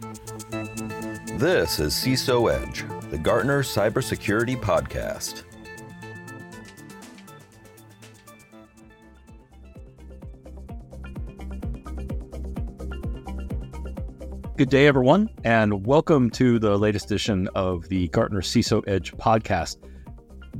This is CISO Edge, the Gartner Cybersecurity Podcast. Good day, everyone, and welcome to the latest edition of the Gartner CISO Edge podcast.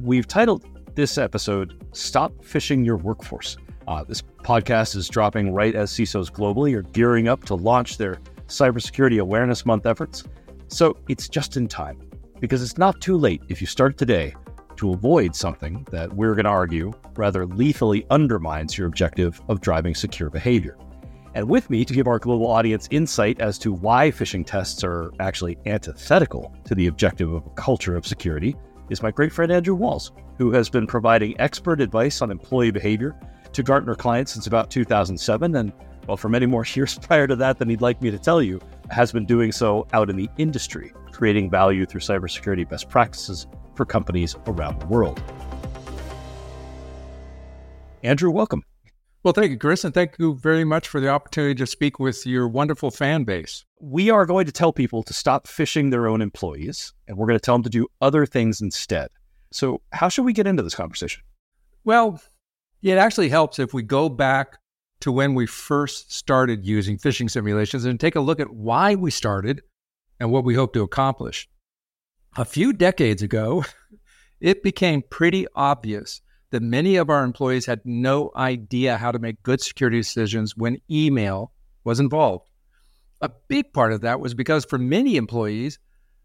We've titled this episode Stop Phishing Your Workforce. Uh, this podcast is dropping right as CISOs globally are gearing up to launch their Cybersecurity Awareness Month efforts. So it's just in time because it's not too late if you start today to avoid something that we're going to argue rather lethally undermines your objective of driving secure behavior. And with me to give our global audience insight as to why phishing tests are actually antithetical to the objective of a culture of security is my great friend Andrew Walls, who has been providing expert advice on employee behavior to Gartner clients since about 2007. And well, for many more years prior to that than he'd like me to tell you, has been doing so out in the industry, creating value through cybersecurity best practices for companies around the world. Andrew, welcome. Well, thank you, Chris, and thank you very much for the opportunity to speak with your wonderful fan base. We are going to tell people to stop phishing their own employees, and we're going to tell them to do other things instead. So, how should we get into this conversation? Well, it actually helps if we go back to when we first started using phishing simulations and take a look at why we started and what we hope to accomplish. A few decades ago, it became pretty obvious that many of our employees had no idea how to make good security decisions when email was involved. A big part of that was because for many employees,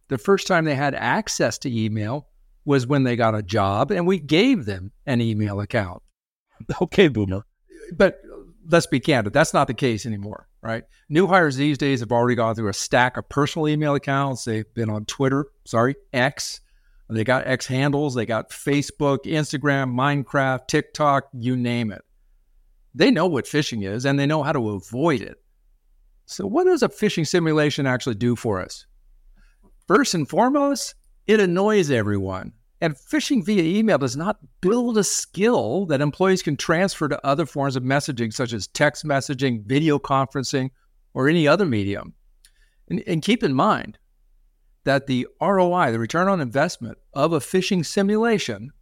the first time they had access to email was when they got a job and we gave them an email account. Okay, Boomer. But let's be candid, that's not the case anymore, right? New hires these days have already gone through a stack of personal email accounts. They've been on Twitter, sorry, X, they got X handles, they got Facebook, Instagram, Minecraft, TikTok, you name it. They know what phishing is and they know how to avoid it. So, what does a phishing simulation actually do for us? First and foremost, it annoys everyone. And phishing via email does not build a skill that employees can transfer to other forms of messaging, such as text messaging, video conferencing, or any other medium. And, and keep in mind, that the ROI, the return on investment of a phishing simulation,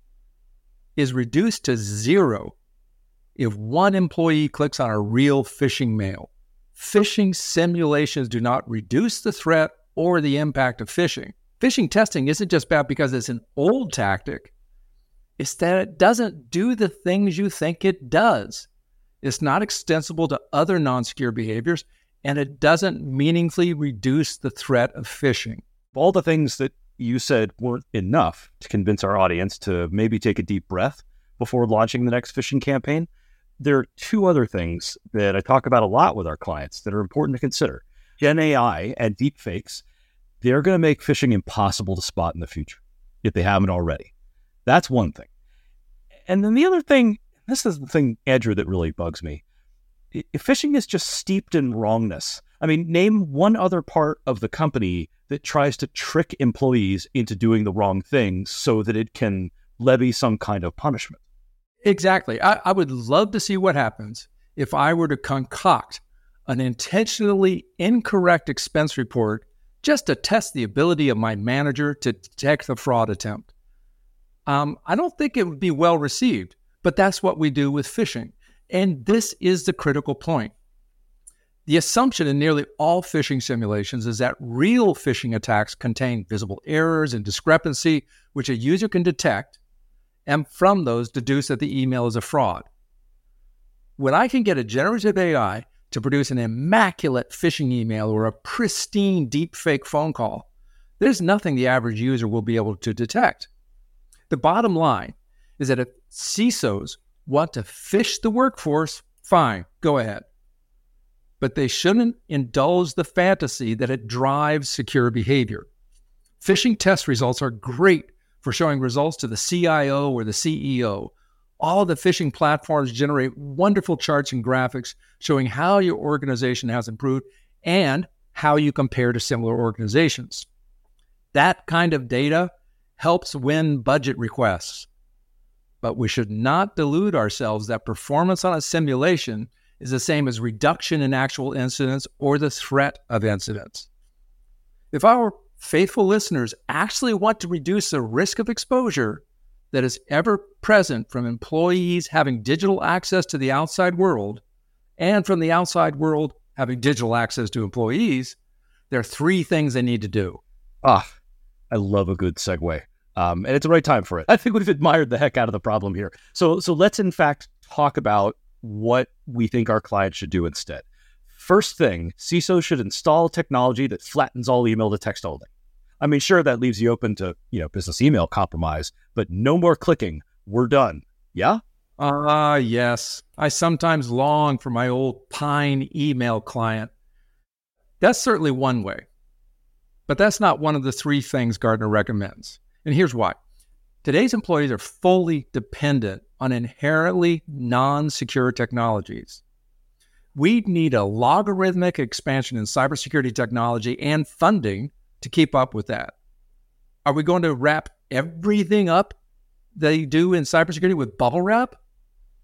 is reduced to zero if one employee clicks on a real phishing mail. Phishing simulations do not reduce the threat or the impact of phishing. Phishing testing isn't just bad because it's an old tactic, it's that it doesn't do the things you think it does. It's not extensible to other non secure behaviors, and it doesn't meaningfully reduce the threat of phishing all the things that you said weren't enough to convince our audience to maybe take a deep breath before launching the next phishing campaign, there are two other things that I talk about a lot with our clients that are important to consider. Gen AI and deepfakes, they're going to make phishing impossible to spot in the future if they haven't already. That's one thing. And then the other thing, this is the thing, Andrew, that really bugs me. If phishing is just steeped in wrongness. I mean, name one other part of the company that tries to trick employees into doing the wrong thing so that it can levy some kind of punishment. Exactly. I, I would love to see what happens if I were to concoct an intentionally incorrect expense report just to test the ability of my manager to detect the fraud attempt. Um, I don't think it would be well received, but that's what we do with phishing. And this is the critical point. The assumption in nearly all phishing simulations is that real phishing attacks contain visible errors and discrepancy, which a user can detect, and from those deduce that the email is a fraud. When I can get a generative AI to produce an immaculate phishing email or a pristine deepfake phone call, there's nothing the average user will be able to detect. The bottom line is that if CISOs want to phish the workforce, fine, go ahead but they shouldn't indulge the fantasy that it drives secure behavior. Phishing test results are great for showing results to the CIO or the CEO. All the phishing platforms generate wonderful charts and graphics showing how your organization has improved and how you compare to similar organizations. That kind of data helps win budget requests. But we should not delude ourselves that performance on a simulation is the same as reduction in actual incidents or the threat of incidents. If our faithful listeners actually want to reduce the risk of exposure that is ever present from employees having digital access to the outside world and from the outside world having digital access to employees, there are three things they need to do. Ah, I love a good segue. Um, and it's the right time for it. I think we've admired the heck out of the problem here. So, so let's in fact talk about what we think our clients should do instead. First thing, CISO should install technology that flattens all email to text only. I mean, sure, that leaves you open to you know business email compromise, but no more clicking. We're done. Yeah. Ah, uh, yes. I sometimes long for my old Pine email client. That's certainly one way. But that's not one of the three things Gartner recommends. And here's why. Today's employees are fully dependent on inherently non secure technologies. We need a logarithmic expansion in cybersecurity technology and funding to keep up with that. Are we going to wrap everything up they do in cybersecurity with bubble wrap?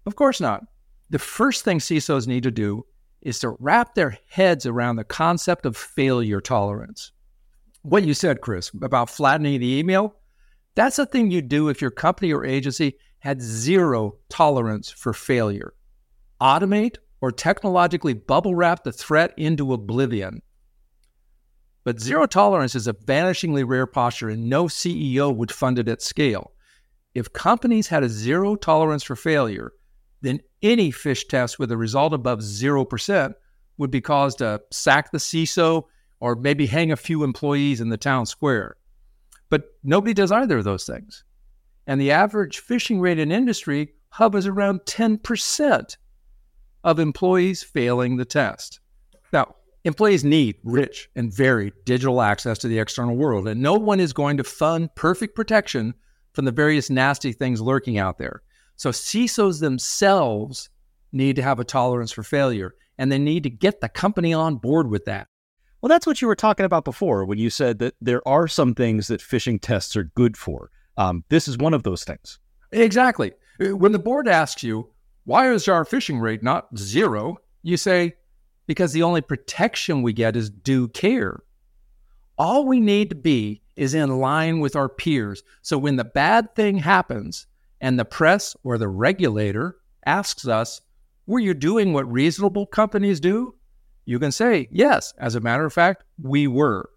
Of course not. The first thing CISOs need to do is to wrap their heads around the concept of failure tolerance. What you said, Chris, about flattening the email, that's a thing you do if your company or agency had zero tolerance for failure. Automate or technologically bubble wrap the threat into oblivion. But zero tolerance is a vanishingly rare posture, and no CEO would fund it at scale. If companies had a zero tolerance for failure, then any phish test with a result above 0% would be caused to sack the CISO or maybe hang a few employees in the town square. But nobody does either of those things. And the average phishing rate in industry hovers around 10% of employees failing the test. Now, employees need rich and varied digital access to the external world, and no one is going to fund perfect protection from the various nasty things lurking out there. So CISOs themselves need to have a tolerance for failure and they need to get the company on board with that. Well, that's what you were talking about before when you said that there are some things that phishing tests are good for. Um, this is one of those things. Exactly. When the board asks you, why is our phishing rate not zero? You say, because the only protection we get is due care. All we need to be is in line with our peers. So when the bad thing happens, and the press or the regulator asks us, were you doing what reasonable companies do? You can say, yes, as a matter of fact, we were.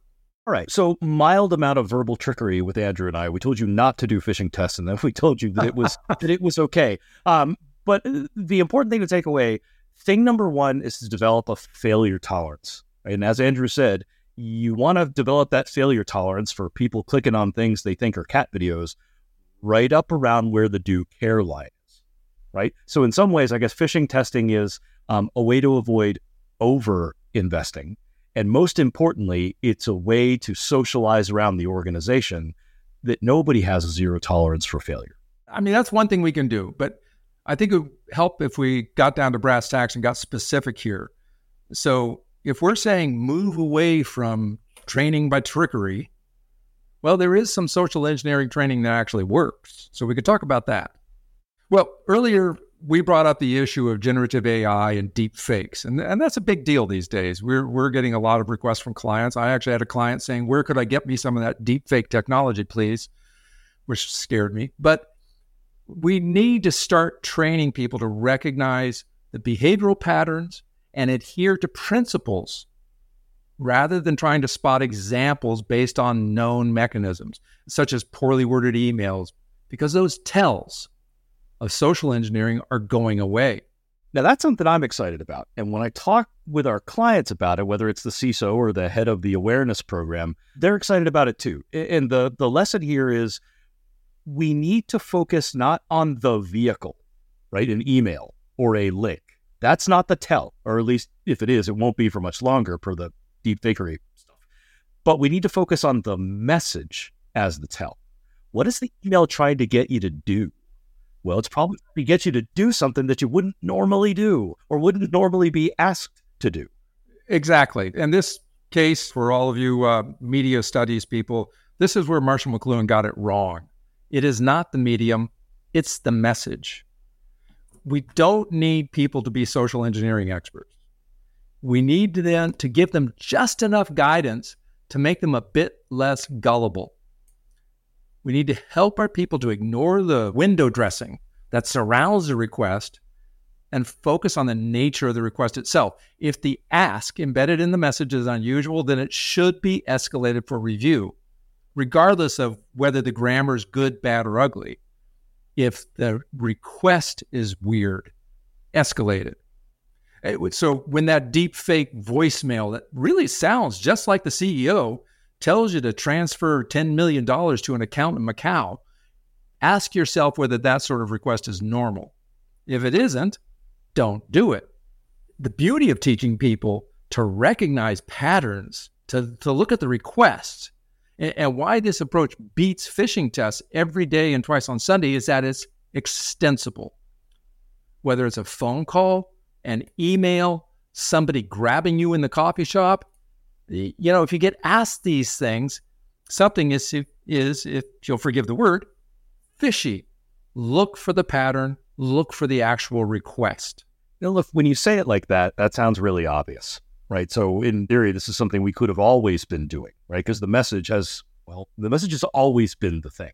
All right. So mild amount of verbal trickery with Andrew and I. We told you not to do phishing tests, and then we told you that it was that it was okay. Um, but the important thing to take away, thing number one is to develop a failure tolerance. And as Andrew said, you want to develop that failure tolerance for people clicking on things they think are cat videos right up around where the due care line is, right? So in some ways, I guess phishing testing is um, a way to avoid over investing. And most importantly, it's a way to socialize around the organization that nobody has a zero tolerance for failure. I mean, that's one thing we can do, but I think it would help if we got down to brass tacks and got specific here. So if we're saying move away from training by trickery well, there is some social engineering training that actually works. So we could talk about that. Well, earlier we brought up the issue of generative AI and deep fakes. And, and that's a big deal these days. We're, we're getting a lot of requests from clients. I actually had a client saying, Where could I get me some of that deep fake technology, please? Which scared me. But we need to start training people to recognize the behavioral patterns and adhere to principles rather than trying to spot examples based on known mechanisms, such as poorly worded emails, because those tells of social engineering are going away. Now, that's something I'm excited about. And when I talk with our clients about it, whether it's the CISO or the head of the awareness program, they're excited about it too. And the, the lesson here is we need to focus not on the vehicle, right? An email or a link. That's not the tell, or at least if it is, it won't be for much longer per the deep fakery stuff. But we need to focus on the message as the tell. What is the email trying to get you to do? Well, it's probably to get you to do something that you wouldn't normally do or wouldn't normally be asked to do. Exactly. And this case, for all of you uh, media studies people, this is where Marshall McLuhan got it wrong. It is not the medium, it's the message. We don't need people to be social engineering experts we need to then to give them just enough guidance to make them a bit less gullible. We need to help our people to ignore the window dressing that surrounds the request and focus on the nature of the request itself. If the ask embedded in the message is unusual, then it should be escalated for review, regardless of whether the grammar is good, bad, or ugly. If the request is weird, escalate it. So when that deep fake voicemail that really sounds just like the CEO tells you to transfer $10 million to an account in Macau, ask yourself whether that sort of request is normal. If it isn't, don't do it. The beauty of teaching people to recognize patterns, to, to look at the requests, and, why this approach beats phishing tests every day and twice on Sunday is that it's extensible. Whether it's a phone call, an email, somebody grabbing you in the coffee shop, you know, if you get asked these things, something is, is if you'll forgive the word, fishy. Look for the pattern, look for the actual request. Now, look, when you say it like that, that sounds really obvious, right? So, in theory, this is something we could have always been doing, right? Because the message has, well, the message has always been the thing.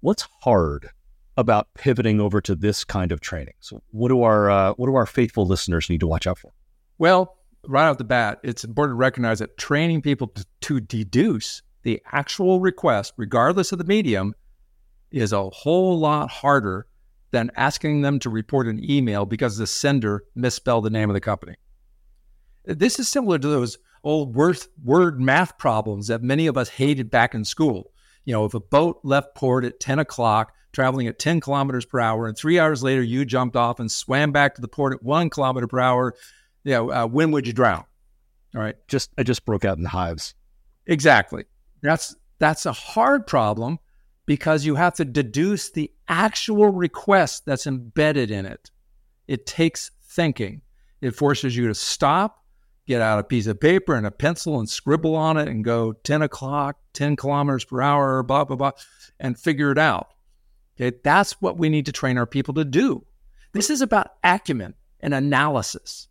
What's hard about pivoting over to this kind of training? So, what do our uh, what do our faithful listeners need to watch out for? Well, right off the bat, it's important to recognize that training people to, to deduce the actual request, regardless of the medium, is a whole lot harder than asking them to report an email because the sender misspelled the name of the company. This is similar to those old word, word math problems that many of us hated back in school. You know, if a boat left port at 10 o'clock, traveling at 10 kilometers per hour, and three hours later you jumped off and swam back to the port at one kilometer per hour, you know, uh, when would you drown? All right. Just I just broke out in hives. Exactly. That's that's a hard problem because you have to deduce the actual request that's embedded in it. It takes thinking. It forces you to stop, get out a piece of paper and a pencil and scribble on it and go 10 o'clock, 10 kilometers per hour, blah, blah, blah, and figure it out. Okay, that's what we need to train our people to do. This is about acumen and analysis.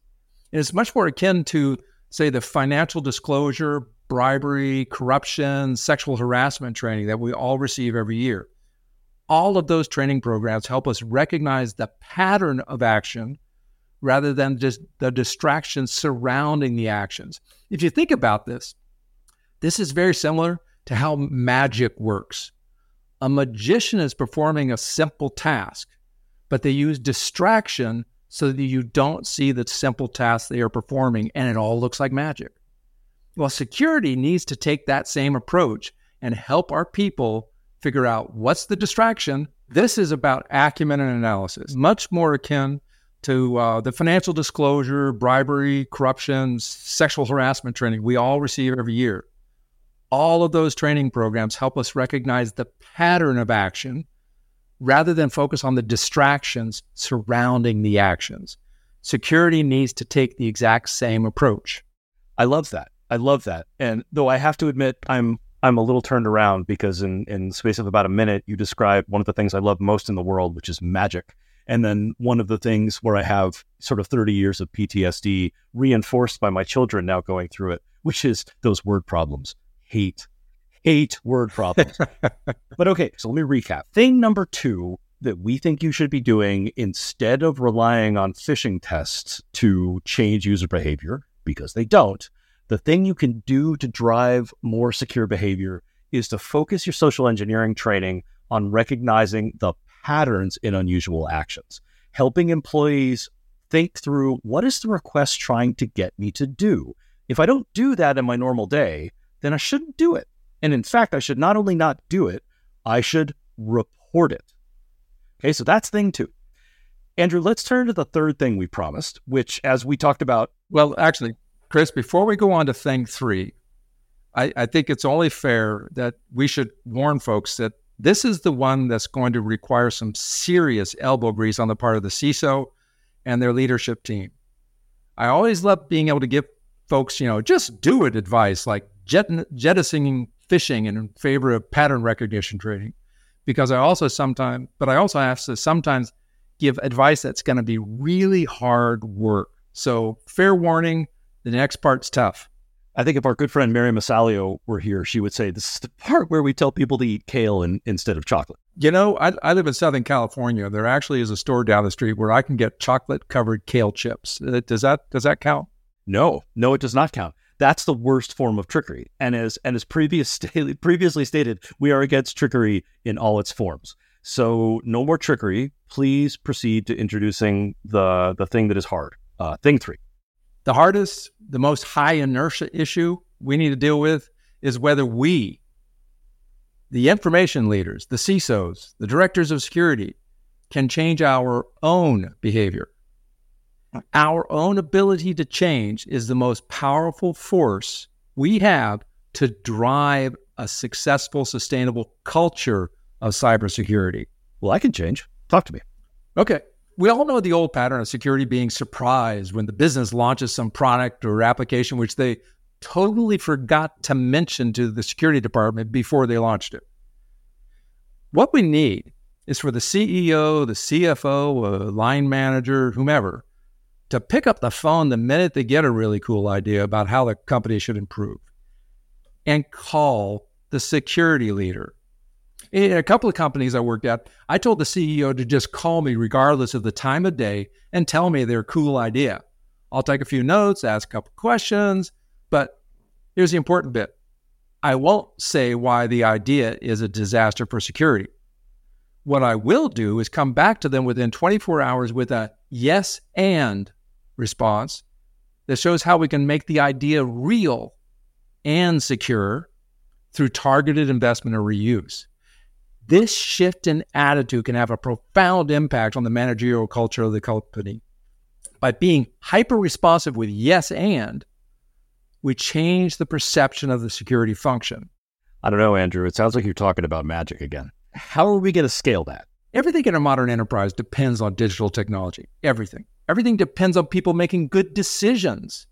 And it's much more akin to, say, the financial disclosure bribery, corruption, sexual harassment training that we all receive every year. All of those training programs help us recognize the pattern of action rather than just the distractions surrounding the actions. If you think about this, this is very similar to how magic works. A magician is performing a simple task, but they use distraction so that you don't see the simple task they are performing and it all looks like magic. Well, security needs to take that same approach and help our people figure out what's the distraction. This is about acumen and analysis, much more akin to uh, the financial disclosure, bribery, corruption, sexual harassment training we all receive every year. All of those training programs help us recognize the pattern of action rather than focus on the distractions surrounding the actions. Security needs to take the exact same approach. I love that. I love that. And though I have to admit, I'm I'm a little turned around because in in space of about a minute, you describe one of the things I love most in the world, which is magic. And then one of the things where I have sort of 30 years of PTSD reinforced by my children now going through it, which is those word problems. Hate, hate word problems. but okay, so let me recap. Thing number two that we think you should be doing instead of relying on phishing tests to change user behavior, because they don't, the thing you can do to drive more secure behavior is to focus your social engineering training on recognizing the patterns in unusual actions, helping employees think through what is the request trying to get me to do? If I don't do that in my normal day, then I shouldn't do it. And in fact, I should not only not do it, I should report it. Okay, so that's thing two. Andrew, let's turn to the third thing we promised, which, as we talked about. Well, actually, Chris, before we go on to thing three, I, I think it's only fair that we should warn folks that this is the one that's going to require some serious elbow grease on the part of the CISO and their leadership team. I always love being able to give folks, you know, just do it advice like jet- jettisoning phishing in favor of pattern recognition training. Because I also sometimes, but I also have to sometimes give advice that's going to be really hard work. So, fair warning, the next part's tough. I think if our good friend Mary Mesaglio were here, she would say this is the part where we tell people to eat kale in, instead of chocolate. You know, I, I, live in Southern California. There actually is a store down the street where I can get chocolate covered kale chips. Uh, does that does that count? No, no, it does not count. That's the worst form of trickery. And as and as previous previously stated, we are against trickery in all its forms. So no more trickery. Please proceed to introducing the the thing that is hard. Uh, thing three. The hardest, the most high inertia issue we need to deal with is whether we the information leaders, the CISOs, the directors of security can change our own behavior. Our own ability to change is the most powerful force we have to drive a successful, sustainable culture of cybersecurity. Well, I can change. Talk to me. Okay. We all know the old pattern of security being surprised when the business launches some product or application which they totally forgot to mention to the security department before they launched it. What we need is for the CEO, the CFO, a line manager, whomever, to pick up the phone the minute they get a really cool idea about how the company should improve and call the security leader. In a couple of companies I worked at, I told the CEO to just call me regardless of the time of day and tell me their cool idea. I'll take a few notes, ask a couple questions, but here's the important bit I won't say why the idea is a disaster for security. What I will do is come back to them within 24 hours with a yes and response that shows how we can make the idea real and secure through targeted investment or reuse. This shift in attitude can have a profound impact on the managerial culture of the company. By being hyper responsive with yes and, we change the perception of the security function. I don't know, Andrew. It sounds like you're talking about magic again. How are we going to scale that? Everything in a modern enterprise depends on digital technology. Everything. Everything depends on people making good decisions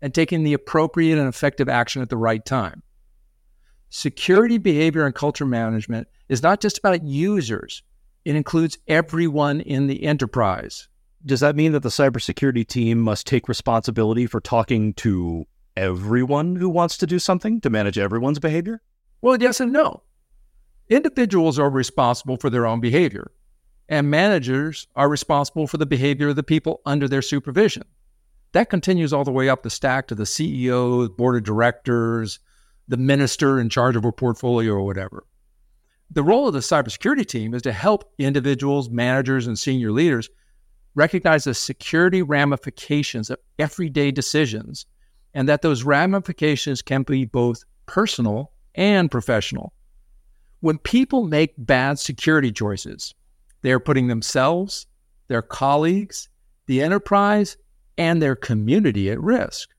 and taking the appropriate and effective action at the right time. Security, behavior, and culture management is not just about users, it includes everyone in the enterprise. Does that mean that the cybersecurity team must take responsibility for talking to everyone who wants to do something to manage everyone's behavior? Well, yes and no. Individuals are responsible for their own behavior, and managers are responsible for the behavior of the people under their supervision. That continues all the way up the stack to the CEO, board of directors, the minister in charge of a portfolio or whatever. The role of the cybersecurity team is to help individuals, managers, and senior leaders recognize the security ramifications of everyday decisions and that those ramifications can be both personal and professional. When people make bad security choices, they are putting themselves, their colleagues, the enterprise, and their community at risk.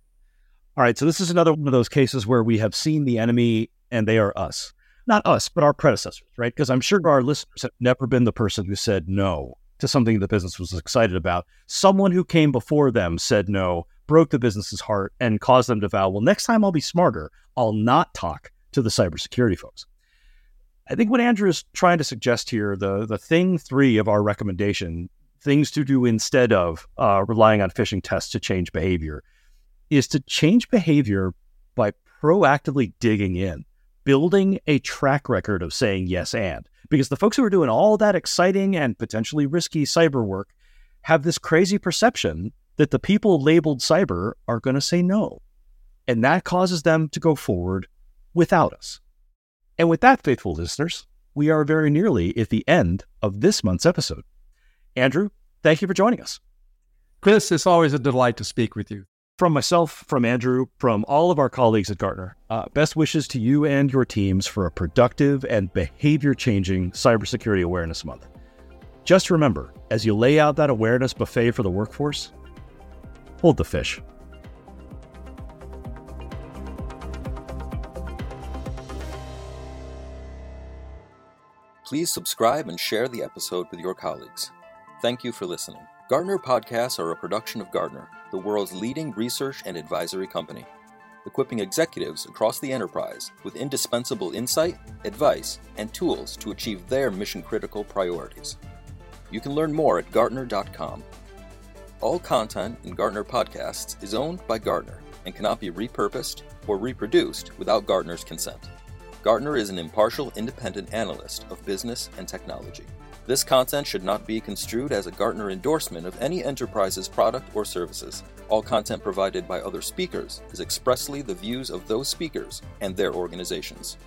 All right, so this is another one of those cases where we have seen the enemy and they are us. Not us, but our predecessors, right? Because I'm sure our listeners have never been the person who said no to something the business was excited about. Someone who came before them said no, broke the business's heart and caused them to vow, well, next time I'll be smarter. I'll not talk to the cybersecurity folks. I think what Andrew is trying to suggest here, the the thing three of our recommendation, things to do instead of uh, relying on phishing tests to change behavior, is to change behavior by proactively digging in, building a track record of saying yes and. Because the folks who are doing all that exciting and potentially risky cyber work have this crazy perception that the people labeled cyber are going to say no. And that causes them to go forward without us. And with that, faithful listeners, we are very nearly at the end of this month's episode. Andrew, thank you for joining us. Chris, it's always a delight to speak with you. From myself, from Andrew, from all of our colleagues at Gartner, uh, best wishes to you and your teams for a productive and behavior changing Cybersecurity Awareness Month. Just remember, as you lay out that awareness buffet for the workforce, hold the fish. Please subscribe and share the episode with your colleagues. Thank you for listening. Gartner podcasts are a production of Gartner, the world's leading research and advisory company, equipping executives across the enterprise with indispensable insight, advice, and tools to achieve their mission critical priorities. You can learn more at Gartner.com. All content in Gartner podcasts is owned by Gartner and cannot be repurposed or reproduced without Gartner's consent. Gartner is an impartial, independent analyst of business and technology. This content should not be construed as a Gartner endorsement of any enterprise's product or services. All content provided by other speakers is expressly the views of those speakers and their organizations.